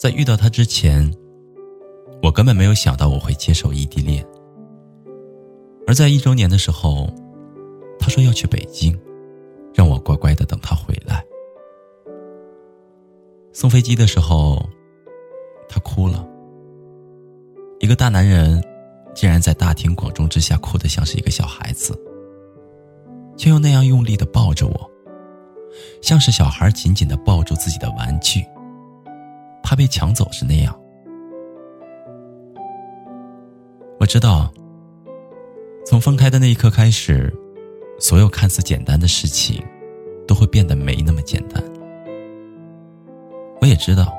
在遇到他之前，我根本没有想到我会接受异地恋。而在一周年的时候，他说要去北京，让我乖乖的等他回来。送飞机的时候，他哭了。一个大男人，竟然在大庭广众之下哭得像是一个小孩子，却又那样用力的抱着我，像是小孩紧紧的抱住自己的。抢走是那样，我知道。从分开的那一刻开始，所有看似简单的事情，都会变得没那么简单。我也知道，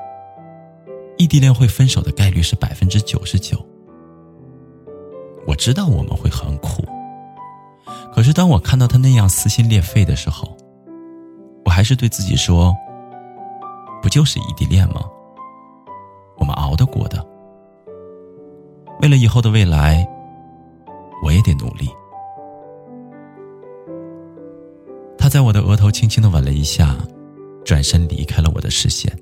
异地恋会分手的概率是百分之九十九。我知道我们会很苦，可是当我看到他那样撕心裂肺的时候，我还是对自己说：“不就是异地恋吗？”我们熬得过的。为了以后的未来，我也得努力。他在我的额头轻轻的吻了一下，转身离开了我的视线。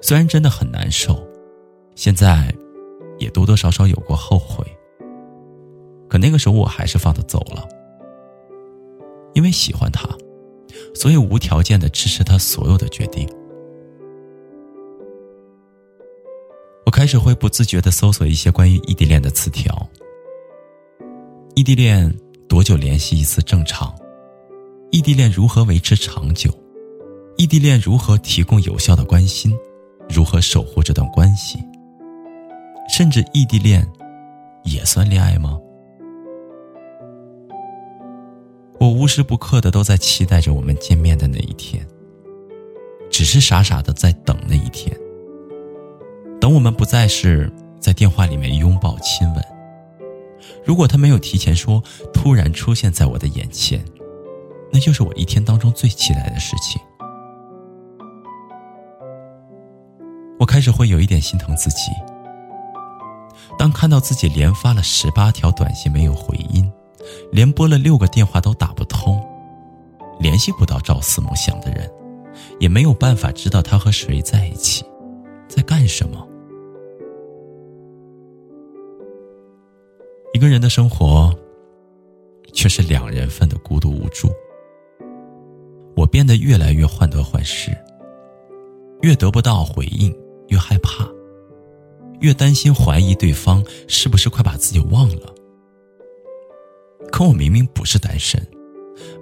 虽然真的很难受，现在也多多少少有过后悔。可那个时候我还是放他走了，因为喜欢他，所以无条件的支持他所有的决定。我开始会不自觉的搜索一些关于异地恋的词条。异地恋多久联系一次正常？异地恋如何维持长久？异地恋如何提供有效的关心？如何守护这段关系？甚至异地恋也算恋爱吗？我无时不刻的都在期待着我们见面的那一天，只是傻傻的在等那一天。等我们不再是在电话里面拥抱亲吻，如果他没有提前说，突然出现在我的眼前，那就是我一天当中最期待的事情。我开始会有一点心疼自己。当看到自己连发了十八条短信没有回音，连拨了六个电话都打不通，联系不到朝思暮想的人，也没有办法知道他和谁在一起，在干什么。一个人的生活，却是两人份的孤独无助。我变得越来越患得患失，越得不到回应越害怕，越担心怀疑对方是不是快把自己忘了。可我明明不是单身，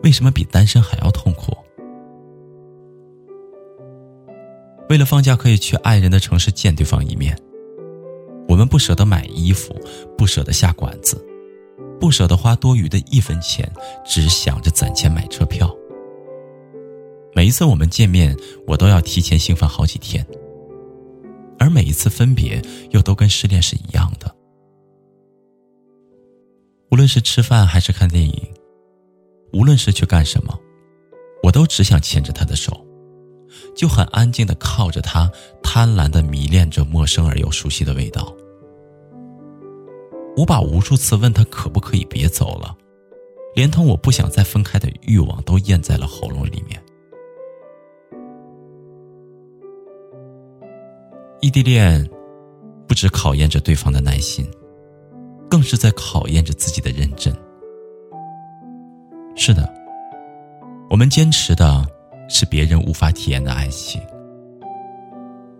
为什么比单身还要痛苦？为了放假可以去爱人的城市见对方一面。我们不舍得买衣服，不舍得下馆子，不舍得花多余的一分钱，只想着攒钱买车票。每一次我们见面，我都要提前兴奋好几天，而每一次分别又都跟失恋是一样的。无论是吃饭还是看电影，无论是去干什么，我都只想牵着他的手。就很安静的靠着他，贪婪的迷恋着陌生而又熟悉的味道。我把无数次问他可不可以别走了，连同我不想再分开的欲望都咽在了喉咙里面。异地恋，不止考验着对方的耐心，更是在考验着自己的认真。是的，我们坚持的。是别人无法体验的爱情。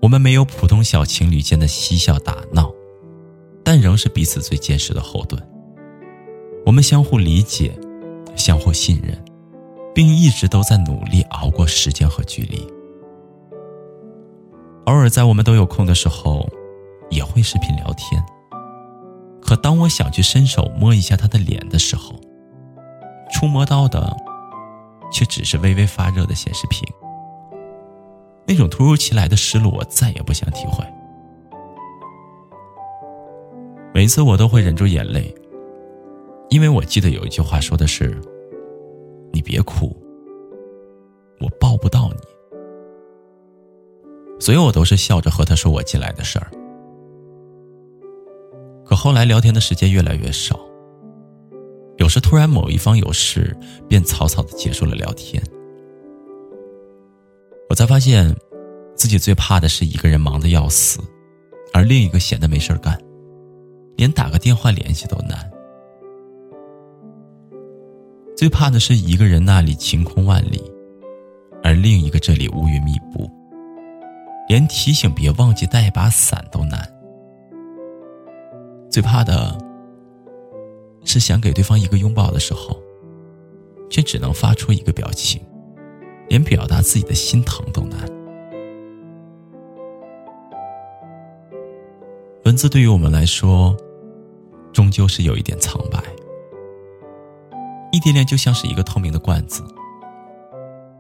我们没有普通小情侣间的嬉笑打闹，但仍是彼此最坚实的后盾。我们相互理解，相互信任，并一直都在努力熬过时间和距离。偶尔在我们都有空的时候，也会视频聊天。可当我想去伸手摸一下他的脸的时候，触摸到的。却只是微微发热的显示屏。那种突如其来的失落，我再也不想体会。每次我都会忍住眼泪，因为我记得有一句话说的是：“你别哭，我抱不到你。”所以我都是笑着和他说我进来的事儿。可后来聊天的时间越来越少，有时突然某一方有事，便草草的结束了聊天。我才发现，自己最怕的是一个人忙得要死，而另一个闲得没事干，连打个电话联系都难。最怕的是一个人那里晴空万里，而另一个这里乌云密布，连提醒别忘记带把伞都难。最怕的是想给对方一个拥抱的时候，却只能发出一个表情。连表达自己的心疼都难。文字对于我们来说，终究是有一点苍白。异地恋就像是一个透明的罐子，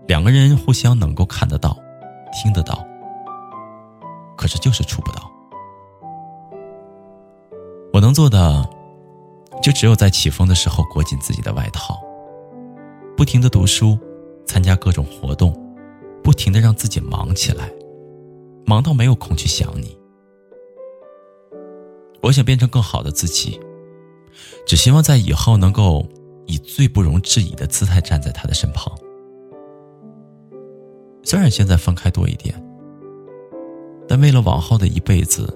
两个人互相能够看得到、听得到，可是就是触不到。我能做的，就只有在起风的时候裹紧自己的外套，不停的读书。参加各种活动，不停的让自己忙起来，忙到没有空去想你。我想变成更好的自己，只希望在以后能够以最不容置疑的姿态站在他的身旁。虽然现在分开多一点，但为了往后的一辈子，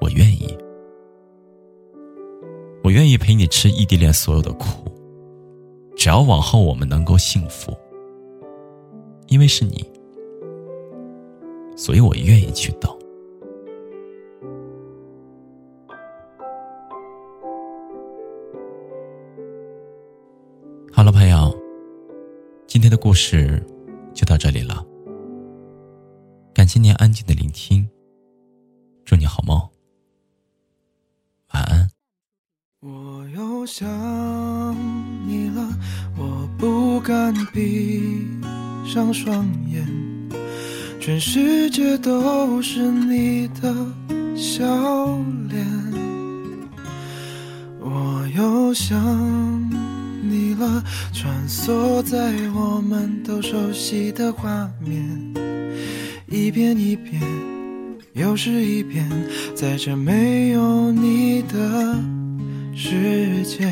我愿意，我愿意陪你吃异地恋所有的苦。只要往后我们能够幸福，因为是你，所以我愿意去等。的故事就到这里了。感谢您安静的聆听，祝你好梦，晚安。我又想你了，我不敢闭上双眼，全世界都是你的笑脸。我又想你了，穿梭在我们都熟悉的画面，一遍一遍，又是一遍，在这没有你的。世界，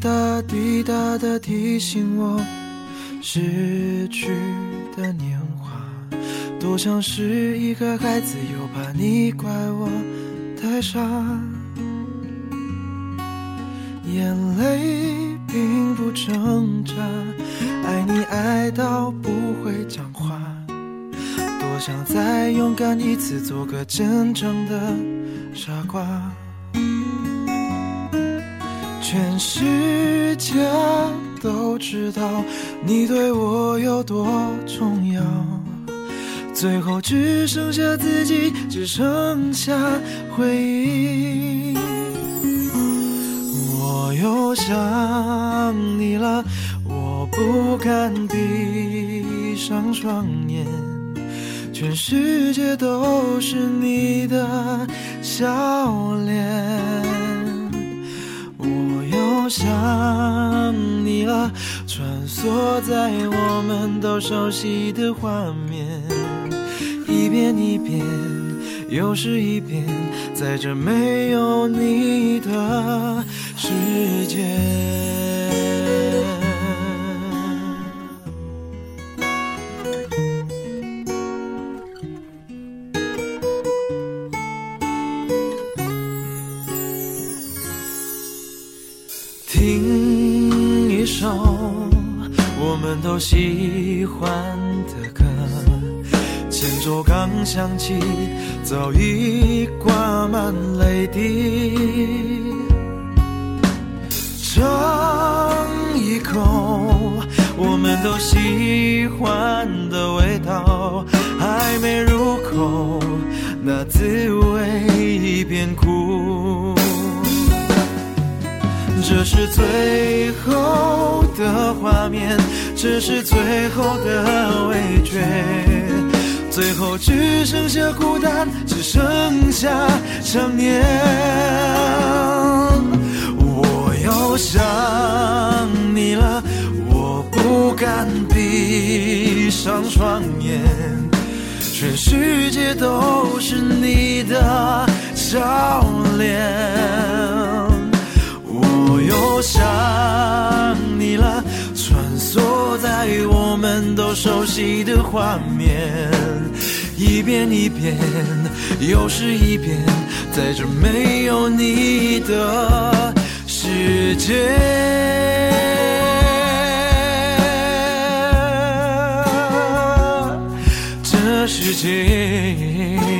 答滴答的提醒我，逝去的年华，多像是一个孩子，又怕你怪我太傻。眼泪并不挣扎，爱你爱到不会讲话，多想再勇敢一次，做个真正的傻瓜。全世界都知道你对我有多重要，最后只剩下自己，只剩下回忆。我又想你了，我不敢闭上双眼，全世界都是你的笑脸。想你了，穿梭在我们都熟悉的画面，一遍一遍，又是一遍，在这没有你的。世前奏刚响起，早已挂满泪滴。尝一口我们都喜欢的味道，还没入口，那滋味已变苦。这是最后的画面，这是最后的味觉。最后只剩下孤单，只剩下想念。我又想你了，我不敢闭上双眼，全世界都是你的笑脸。我又想你了，在我们都熟悉的画面，一遍一遍，又是一遍，在这没有你的世界，这世界。